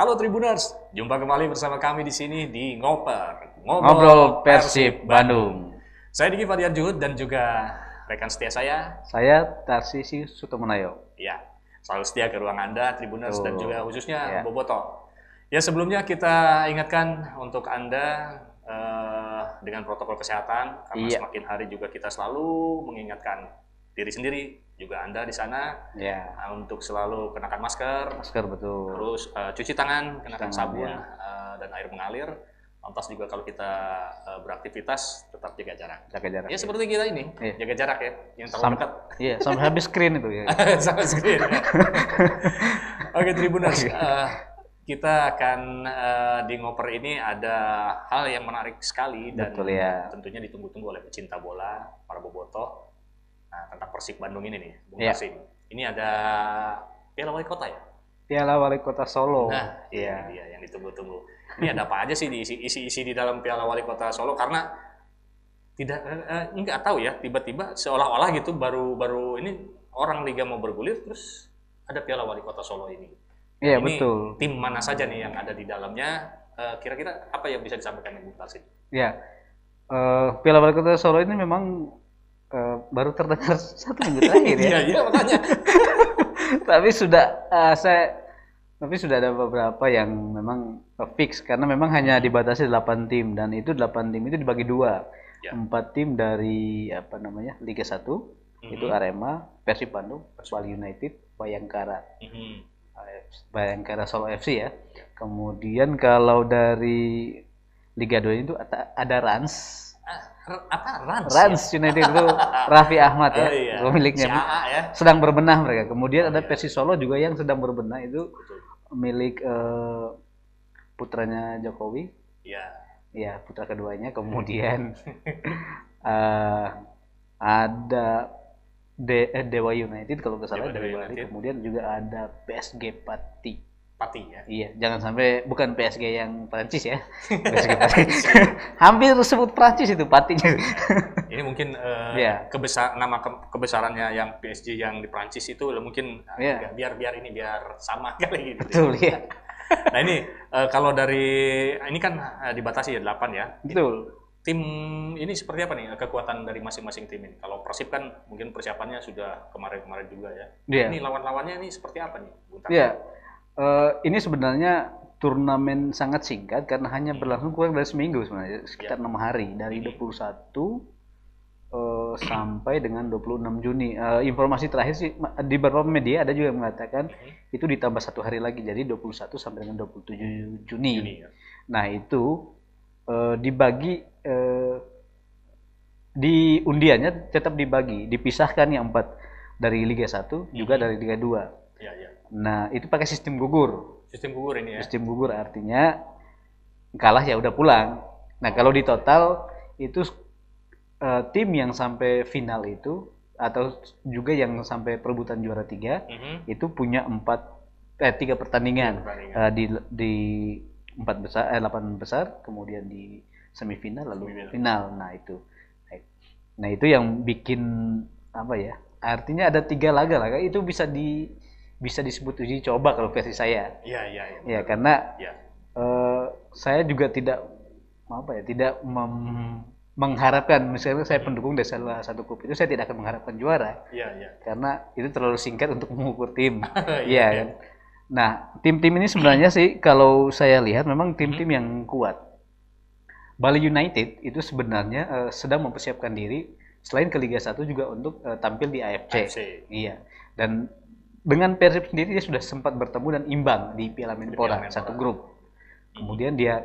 Halo Tribuners, jumpa kembali bersama kami di sini di Ngoper, Ngobrol Persib Bandung. Saya Diki Fadian Juhud dan juga rekan setia saya, Saya Tarsisi Sutomonayo. ya selalu setia ke ruang Anda Tribuners Betul. dan juga khususnya Ya. Boboto. Ya sebelumnya kita ingatkan untuk Anda eh, dengan protokol kesehatan karena Iya. semakin hari juga kita selalu mengingatkan diri sendiri juga Anda di sana Ya, eh, untuk selalu kenakan masker, masker betul. terus eh, cuci tangan, kenakan Tangan, sabun ya. eh, dan air mengalir. Lantas juga kalau kita eh, beraktivitas tetap jaga jarak. Jaga jarak. Ya seperti kita ini, Iya. jaga jarak ya, yang terlalu dekat Iya, sampai habis screen itu ya. sama screen. ya. Oke Tribuners, eh, kita akan eh, di ngoper ini ada hal yang menarik sekali dan Betul, ya. tentunya ditunggu-tunggu oleh pecinta bola, para boboto. Nah, tentang Persib Bandung ini nih, Bung Iya. Kasim. Ini ada Piala Wali Kota ya? Piala Wali Kota Solo. Nah, iya Iya. dia yang ditunggu-tunggu. Ini ada apa aja sih di isi, isi di dalam Piala Wali Kota Solo karena tidak eh, eh, nggak tahu ya tiba-tiba seolah-olah gitu baru baru ini orang liga mau bergulir terus ada Piala Wali Kota Solo ini. Iya, Ini betul. Tim mana saja nih yang ada di dalamnya? Eh, Kira-kira apa yang bisa disampaikan Bung Tarsin? Ya. Eh, Piala Wali Kota Solo ini memang eh, baru terdengar satu minggu terakhir ya. Iya iya makanya. tapi sudah eh, saya tapi sudah ada beberapa yang memang fix karena memang hanya dibatasi 8 tim dan itu 8 tim itu dibagi dua. Ya. Empat tim dari apa namanya? Liga 1 itu Mhm. Arema, Persib Bandung, Bali United, Bayangkara. Mhm. AFC Bayangkara Solo FC ya. Kemudian kalau dari Liga 2 itu ada Rans. Apa Rans? Rans United itu Raffi Ahmad ya? ya, Oh, iya. pemiliknya. Si AA ya. Sedang berbenah mereka. Kemudian Oh, ada iya. Persis Solo juga yang sedang berbenah itu Betul. milik eh, putranya Jokowi. Iya. Ya, putra keduanya. Kemudian eh, ada De- eh, Dewa United kalau nggak salah Dewa- Dewa. United. Kemudian juga ada PSG Pati. Pati ya. Iya, jangan sampai bukan PSG yang Prancis ya. PSG Pati. Hampir sebut Prancis itu patinya. Ini mungkin eh, Iya. kebesar nama ke- kebesarannya yang PSG yang di Prancis itu mungkin eh, Iya. agak- biar biar ini biar sama kali gitu. Betul ya. Nah ini eh, kalau dari ini kan eh, dibatasi ya 8 ya. Betul. Tim ini seperti apa nih kekuatan dari masing-masing tim ini? Kalau Persib kan mungkin persiapannya sudah kemarin-kemarin juga ya. Iya. Ini lawan-lawannya ini seperti apa nih? Bung Tarsi? Eh, ini sebenarnya turnamen sangat singkat karena hanya berlangsung kurang dari seminggu sebenarnya, sekitar enam hari dari 21 eh, sampai dengan 26 Juni. Eh, informasi terakhir sih di beberapa media ada juga yang mengatakan Mhm. itu ditambah satu hari lagi jadi 21 sampai dengan 27 Juni. Juni ya. Nah itu eh, dibagi eh, di undiannya tetap dibagi, dipisahkan yang empat dari Liga 1 juga dari Liga 2. Iya, iya. Nah itu pakai sistem gugur. Sistem gugur ini ya. Sistem gugur artinya kalah ya udah pulang. Nah kalau di total itu eh, tim yang sampai final itu atau juga yang sampai perebutan juara tiga Mhm. itu punya empat eh tiga pertandingan Pertandingan. Eh, di di empat besar eh delapan besar kemudian di semifinal lalu Semifinal. final nah itu nah itu yang bikin apa ya artinya ada tiga laga lah itu bisa di bisa disebut uji coba kalau versi saya Iya, iya, iya. ya karena Iya. eh, saya juga tidak apa ya tidak mem- mengharapkan misalnya saya pendukung dari salah satu klub itu saya tidak akan mengharapkan juara Iya, iya. karena itu terlalu singkat untuk mengukur tim Iya, Iya kan. Nah, tim-tim ini sebenarnya sih kalau saya lihat memang tim-tim Hmm. yang kuat. Bali United itu sebenarnya eh, sedang mempersiapkan diri selain ke Liga 1 juga untuk eh, tampil di AFC. AFC. Iya. Dan dengan Persib sendiri dia sudah sempat bertemu dan imbang di Piala Menpora satu grup. Kemudian dia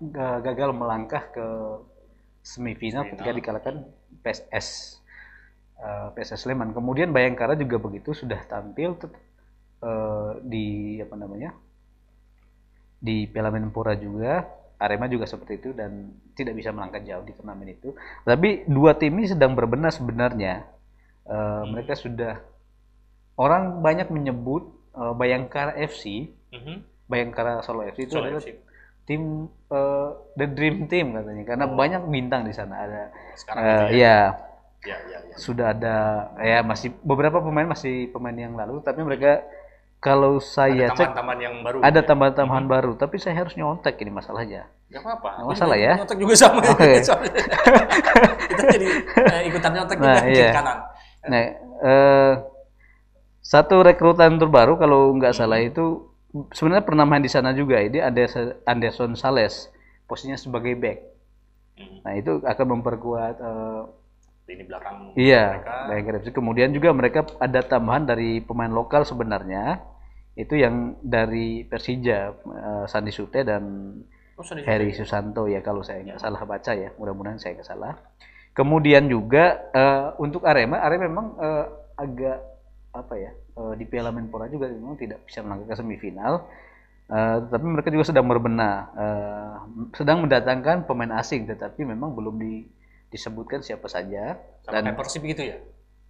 eh, gagal melangkah ke semifinal ketika dikalahkan PSS eh, PSS Sleman. Kemudian Bayangkara juga begitu sudah tampil eh, di apa namanya di Piala Menpora juga Arema juga seperti itu dan tidak bisa melangkah jauh di turnamen itu. Tapi dua tim ini sedang berbenah sebenarnya. Eh, Mereka sudah orang banyak menyebut eh, Bayangkara FC, Mhm. Bayangkara Solo FC itu Solo adalah FC. tim eh, the dream team katanya karena Oh. banyak bintang di sana ada Sekarang gitu ya. ya iya, iya. sudah ada ya masih beberapa pemain masih pemain yang lalu tapi mereka kalau saya Ada cek yang baru. ada ya? tambahan-tambahan baru, tapi saya harus nyontek ini masalahnya. Gak apa-apa. Nggak masalah ya. Nyontek juga sama. Soalnya. Kita jadi eh, ikutan nyontek Nah, juga iya. kanan. Nah, eh, satu rekrutan terbaru kalau nggak salah itu sebenarnya pernah main di sana juga. Ini ada Anderson Sales, posisinya sebagai back. Hmm. Nah itu akan memperkuat eh, Ini belakang Iya, mereka. Kemudian juga mereka ada tambahan dari pemain lokal sebenarnya. Itu yang dari Persija, eh, Sandi Sute dan ada Heri Susanto ya kalau saya nggak salah baca ya. Mudah-mudahan saya nggak salah. Kemudian juga eh, untuk Arema, Arema memang eh, agak apa ya eh, di Piala Menpora juga memang tidak bisa melangkah ke semifinal. Eh, tapi mereka juga sedang berbenah, eh, sedang mendatangkan pemain asing, tetapi memang belum di- disebutkan siapa saja. sama Dan Persib gitu ya.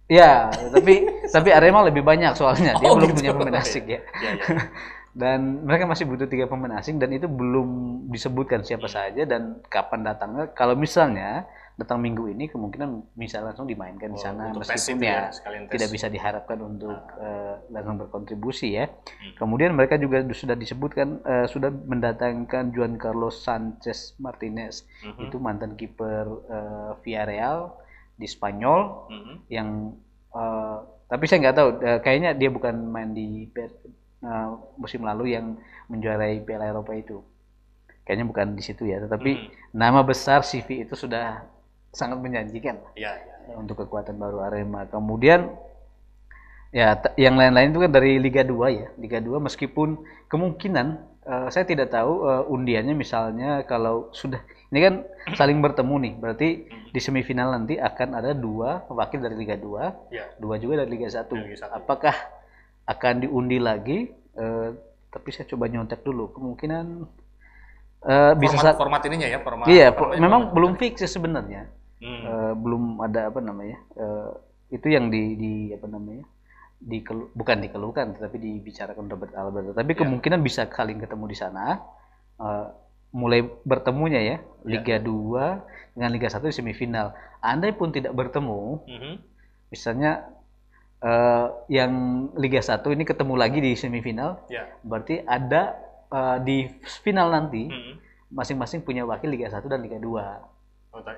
Ya, tapi tapi Arema lebih banyak soalnya dia Oh, belum gitu. punya pemain asing ya. Iya, iya. Dan mereka masih butuh tiga pemain asing dan itu belum disebutkan siapa saja dan kapan datangnya. Kalau misalnya datang minggu ini kemungkinan bisa langsung dimainkan di Oh, sana untuk tes meskipun ya, ya, tidak bisa diharapkan untuk eh, langsung berkontribusi ya. Hmm. Kemudian mereka juga sudah disebutkan eh, sudah mendatangkan Juan Carlos Sanchez Martinez Mhm. itu mantan kiper eh, Villarreal di Spanyol Mhm. yang eh, tapi saya nggak tahu eh, kayaknya dia bukan main di eh, musim lalu yang menjuarai Piala Eropa itu kayaknya bukan di situ ya tetapi Mhm. nama besar CV itu sudah sangat menjanjikan Iya, iya. untuk kekuatan baru Arema kemudian ya yang lain-lain itu kan dari Liga 2 ya Liga 2 meskipun kemungkinan eh, saya tidak tahu eh, undiannya misalnya kalau sudah ini kan saling bertemu nih berarti di semifinal nanti akan ada dua wakil dari Liga 2 Iya. dua juga dari Liga 1 Dari Liga 1. apakah akan diundi lagi Eh, tapi saya coba nyontek dulu kemungkinan bisa Format, sa- format ininya ya, format. iya namanya, memang format. belum fix sebenarnya Hmm. Eh, belum ada apa namanya eh, itu yang di, di apa namanya dikelu, bukan dikeluhkan tetapi dibicarakan Robert Albert tapi Ya. kemungkinan bisa saling ketemu di sana Eh, mulai bertemunya ya Liga 2 dengan Liga 1 di semifinal andai pun tidak bertemu Mhm. misalnya eh, yang Liga 1 ini ketemu lagi di semifinal Ya. berarti ada eh, di final nanti Mhm. masing-masing punya wakil Liga 1 dan Liga 2 Oh, ta-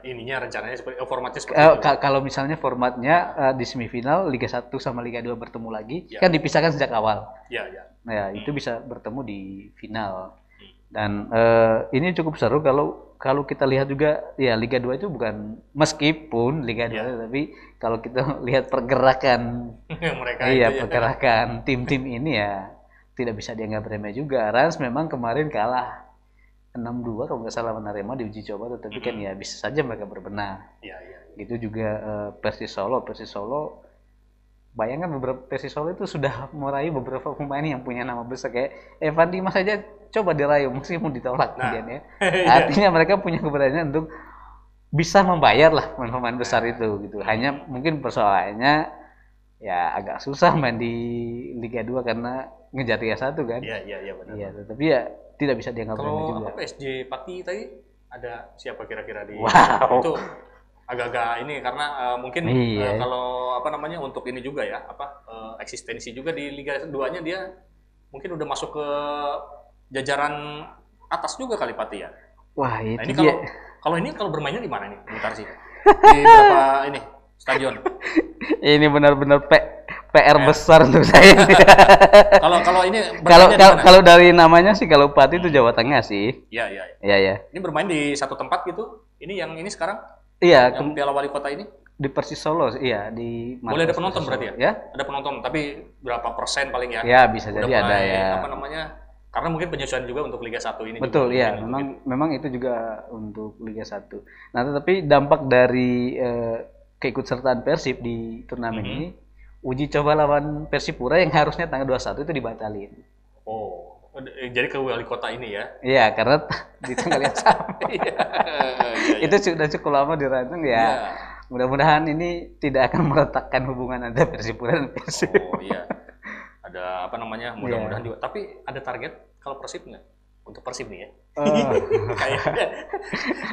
ininya rencananya seperti oh, formatnya seperti Eh, itu. ka- kalau misalnya formatnya eh, di semifinal Liga 1 sama Liga 2 bertemu lagi Ya. kan dipisahkan sejak awal. Ya, ya. Nah, ya, itu bisa bertemu di final. Hmm. Dan eh, ini cukup seru kalau kalau kita lihat juga ya Liga 2 itu bukan meskipun Liga 2 Ya. tapi kalau kita lihat pergerakan Mereka iya itu ya. pergerakan tim-tim ini ya tidak bisa dianggap remeh juga. Rans memang kemarin kalah 6-2 kalau nggak salah Arema di uji coba tetapi kan ya bisa saja mereka berbenah. Iya, iya. gitu juga eh, Persis Solo. Persis Solo bayangkan beberapa Persis Solo itu sudah meraih beberapa pemain yang punya nama besar. Kayak Evan Dimas saja coba dirayu meskipun ditolak Nah. kemudian ya. Artinya mereka punya keberanian untuk bisa membayar lah pemain-pemain besar itu gitu. Hanya mungkin persoalannya ya agak susah main di Liga 2 karena ngejar Liga 1 kan. Iya, iya, iya benar. iya tetapi ya tidak bisa dianggap remeh Kalau juga apa SJ Pati tadi ada siapa kira-kira di Wow. itu agak-agak ini karena eh, mungkin Iya. eh, kalau apa namanya untuk ini juga ya apa eh, eksistensi juga di Liga 2-nya dia mungkin udah masuk ke jajaran atas juga kali Pati ya. wah itu Nah, ini dia kalau kalau ini kalau bermainnya di mana nih? Bentar sih. Di berapa ini stadion? ini benar-benar P- PR besar untuk saya Kalau kalau ini kalau kalau dari namanya sih kalau Pati itu Jawa Tengah sih Iya, iya. iya. iya ya Ini bermain di satu tempat gitu. Ini yang ini sekarang iya yang Piala Wali Kota ini di Persis Solo iya di boleh ada penonton Persis berarti Solo. ya? Ada penonton, tapi berapa persen paling ya? ya bisa Udah jadi ada ya Apa namanya? Karena mungkin penyesuaian juga untuk Liga 1 ini. betul juga, ya mungkin memang memang itu juga untuk Liga 1 nah tetapi dampak dari eh, keikutsertaan Persib di turnamen Mhm. ini uji coba lawan Persipura yang harusnya tanggal 21 itu dibatalin. Oh, eh, jadi ke Wali Kota ini ya? Iya, karena di tanggal yang sama. Iya. iya, itu sudah cukup lama dirancang ya. Iya. Mudah-mudahan ini tidak akan meletakkan hubungan antara Persipura dan Persib. Oh iya. Ada apa namanya? Mudah-mudahan juga. Tapi ada target kalau Persib nggak? Untuk Persib nih ya. Eh, Kayaknya.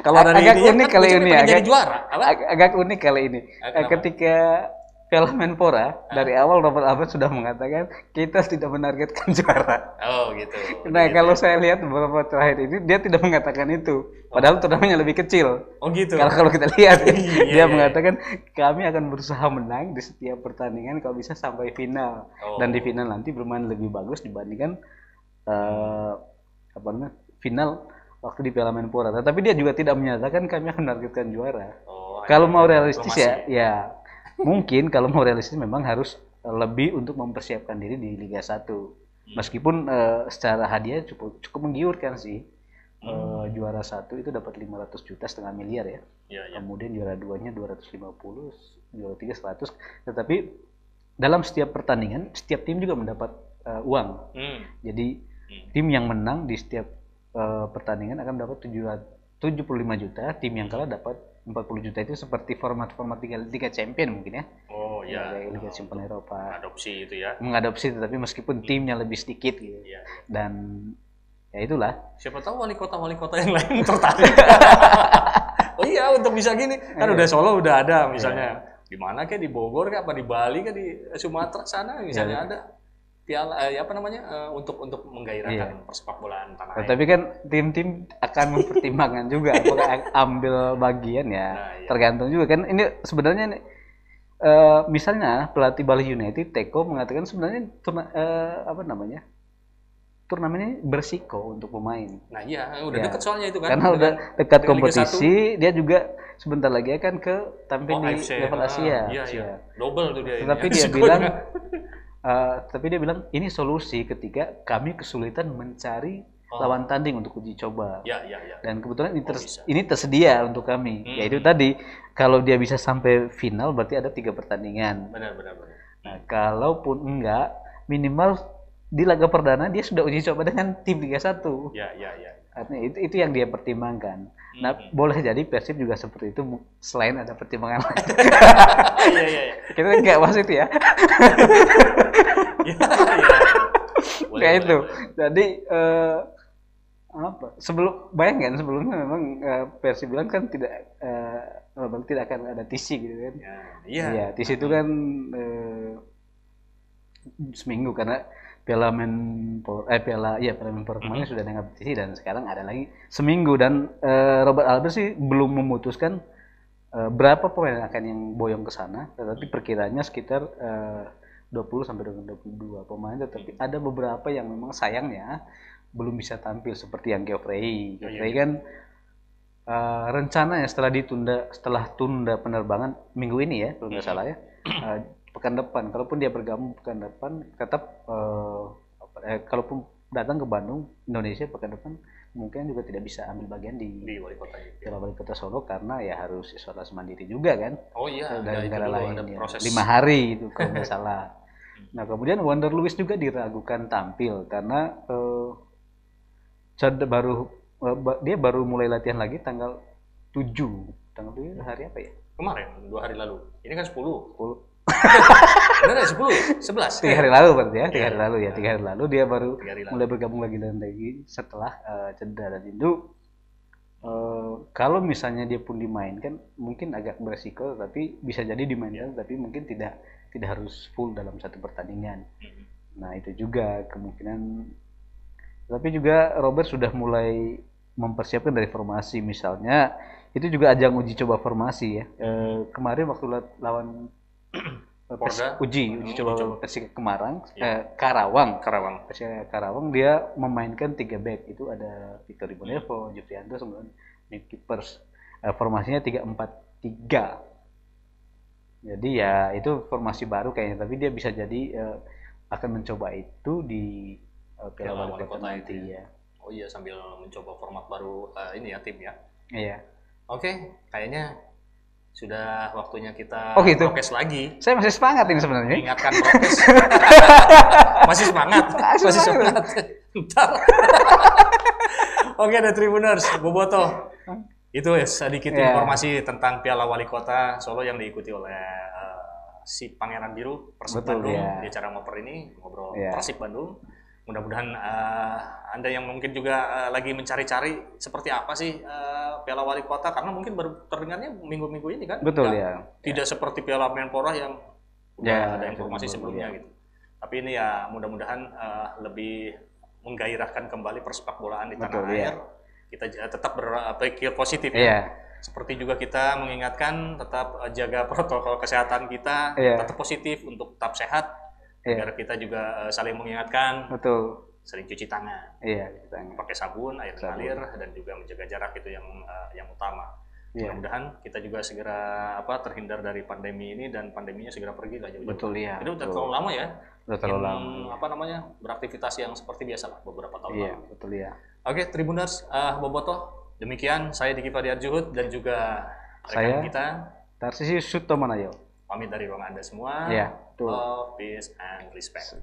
Ag- agak ininya unik kan kali Persib ini, pengen jadi agak- juara. Apa? ag- agak unik kali ini. Ah, Eh, kenapa? Ketika Piala Menpora dari awal Robert Albert sudah mengatakan kita tidak menargetkan juara. Oh gitu. Nah Gitu kalau ya. saya lihat beberapa terakhir ini dia tidak mengatakan itu. Padahal turnamennya lebih kecil. Oh gitu. Kalau kalau kita lihat Iya, dia iya. mengatakan kami akan berusaha menang di setiap pertandingan kalau bisa sampai final. Oh. Dan di final nanti bermain lebih bagus dibandingkan eh, apa namanya final waktu di Piala Menpora. Tetapi dia juga tidak menyatakan kami akan menargetkan juara. Oh, Kalau mau realistis ya, ya mungkin kalau mau realistis memang harus eh, lebih untuk mempersiapkan diri di Liga 1. Meskipun eh, secara hadiah cukup cukup menggiurkan sih. Eh, juara satu itu dapat 500 juta setengah miliar ya. Iya, iya. Kemudian juara duanya 250, juara tiga 100. Tetapi dalam setiap pertandingan setiap tim juga mendapat eh, uang. Hmm. Jadi Hmm. tim yang menang di setiap eh, pertandingan akan dapat 700 75 juta, tim yang kalah dapat 40 juta itu seperti format-format Liga, Liga Champion mungkin ya. Oh Ya, iya. kayak Liga Champion Eropa. Adopsi itu ya. Mengadopsi tetapi meskipun timnya lebih sedikit gitu. Iya. Dan ya itulah. Siapa tahu wali kota wali kota yang lain tertarik. oh iya untuk bisa gini kan Iya. udah Solo udah ada misalnya di mana kayak di Bogor kayak apa di Bali kan di Sumatera sana misalnya Iya. ada piala eh, apa namanya eh, untuk untuk menggairahkan persepak bolaan tanah air. Iya. Tapi kan tim-tim akan mempertimbangkan juga apakah ambil bagian ya. Nah, iya. Tergantung juga kan ini sebenarnya nih, eh, misalnya pelatih Bali United Teko mengatakan sebenarnya turna, eh, apa namanya? Turnamen ini bersiko untuk pemain. Nah iya udah Ya. deket soalnya itu kan. Karena udah dekat kompetisi, dia juga sebentar lagi akan ke tampil Oh, di AFC. level Ah, Asia. Iya, Asia. iya. Double tuh dia. Tetapi ya, dia bilang, eh, tapi dia bilang ini solusi ketika kami kesulitan mencari Oh. lawan tanding untuk uji coba. Ya, ya, ya. Dan kebetulan ini, ter- Oh, ini tersedia untuk kami. Hmm. Yaitu tadi kalau dia bisa sampai final berarti ada tiga pertandingan. Benar, benar, benar. Nah, kalaupun enggak, minimal di laga perdana dia sudah uji coba dengan tim Liga 1. Ya, ya, ya. Artinya itu, itu yang dia pertimbangkan. Nah, Hmm. boleh jadi Persib juga seperti itu selain ada pertimbangan lain. Iya, iya, iya. Kita enggak wasit ya. Iya, iya. Kayak boleh, itu. boleh. Jadi eh, apa? Sebelum bayangkan sebelumnya memang eh, Persib bilang kan tidak Robert tidak akan ada TC gitu kan. Ya, Iya. Iya, TC itu kan eh, seminggu karena Piala Menpora eh Piala iya Piala Menpora kemarin sudah ada kompetisi dan sekarang ada lagi seminggu. Dan eh, Robert Albert sih belum memutuskan eh, berapa pemain akan yang boyong ke sana. Tetapi perkiranya sekitar eh, 20 sampai dengan 22 pemain. Tetapi ada beberapa yang memang sayangnya belum bisa tampil seperti yang Geoffrey. Oh, iya, Geoffrey kan eh, rencananya setelah ditunda setelah tunda penerbangan minggu ini ya kalau nggak salah ya eh, pekan depan. Kalaupun dia bergabung pekan depan tetap apa- eh, kalaupun datang ke Bandung Indonesia pekan depan mungkin juga tidak bisa ambil bagian di Di wali kota gitu. Piala Wali Kota Solo karena ya harus isolasi mandiri juga kan Oh iya, dari itu negara lain ada ya. proses. lima hari itu kalau nggak salah. Nah kemudian Wonder Lewis juga diragukan tampil karena eh, baru eh, dia baru mulai latihan lagi tanggal 7 tanggal 7 hari apa ya? Kemarin, dua hari lalu. Ini kan 10. 10 Benar ya 10? 11? tiga hari lalu berarti ya tiga Iya, hari lalu ya tiga hari lalu dia baru lalu. mulai bergabung lagi dan lagi setelah eh, cedera dan itu eh, kalau misalnya dia pun dimainkan mungkin agak beresiko tapi bisa jadi dimainkan tapi mungkin tidak tidak harus full dalam satu pertandingan Mhm. nah itu juga kemungkinan tapi juga Robert sudah mulai mempersiapkan dari formasi misalnya itu juga ajang uji coba formasi ya Eh, kemarin waktu la- lawan Porda. uji uji Hmm, coba coba. Persik Kemarang Ya. eh, Karawang Karawang. Persik Karawang dia memainkan tiga back itu ada Victor Ibonevo, Jufrianto, kemudian midkeepers Eh, formasinya tiga empat tiga jadi ya itu formasi baru kayaknya tapi dia bisa jadi eh, akan mencoba itu di eh, Piala Wali Kota nanti itu ya Oh iya, sambil mencoba format baru eh, ini ya tim ya. iya Oke, kayaknya sudah waktunya kita Oh, gitu. prokes lagi. saya masih semangat ini sebenarnya Ingatkan prokes. Masih semangat. Masih semangat. Ntar. Oke, The Tribuners, Boboto. Itu ya sedikit Ya. informasi tentang Piala Wali Kota Solo yang diikuti oleh eh, si Pangeran Biru Persib Betul, Bandung ya. di acara ngoper ini ngobrol Ya. Persib Bandung. Mudah-mudahan eh, Anda yang mungkin juga eh, lagi mencari-cari seperti apa sih eh, Piala Wali Kota karena mungkin baru terdengarnya minggu-minggu ini kan. betul ya Tidak seperti Piala Menpora yang Ya, ada informasi betul, sebelumnya ya. gitu. Tapi ini ya mudah-mudahan eh, lebih menggairahkan kembali persepak bolaan di tanah Betul, ya. air. Kita tetap berpikir positif ya. Iya, Seperti juga kita mengingatkan tetap eh, jaga protokol kesehatan kita, Iya. tetap positif untuk tetap sehat. Iya. Agar kita juga eh, saling mengingatkan, betul. Sering cuci tangan, Iya, kita pakai sabun, air Sabun. mengalir dan juga menjaga jarak itu yang eh, yang utama. Iya. Mudah-mudahan kita juga segera apa terhindar dari pandemi ini dan pandeminya segera pergi lah jauh-jauh. Betul ya. Jadi udah terlalu lama ya. Udah terlalu yang, lama. apa namanya beraktivitas yang seperti biasa lah beberapa tahun Iya, lalu. betul ya. Oke, Tribuners, eh Boboto, demikian saya Diki Padiarjuhud dan juga rekan Saya- kita Tarsisi Sutomanayo. pamit dari ruang Anda semua. Iya, betul. Love, peace, and respect.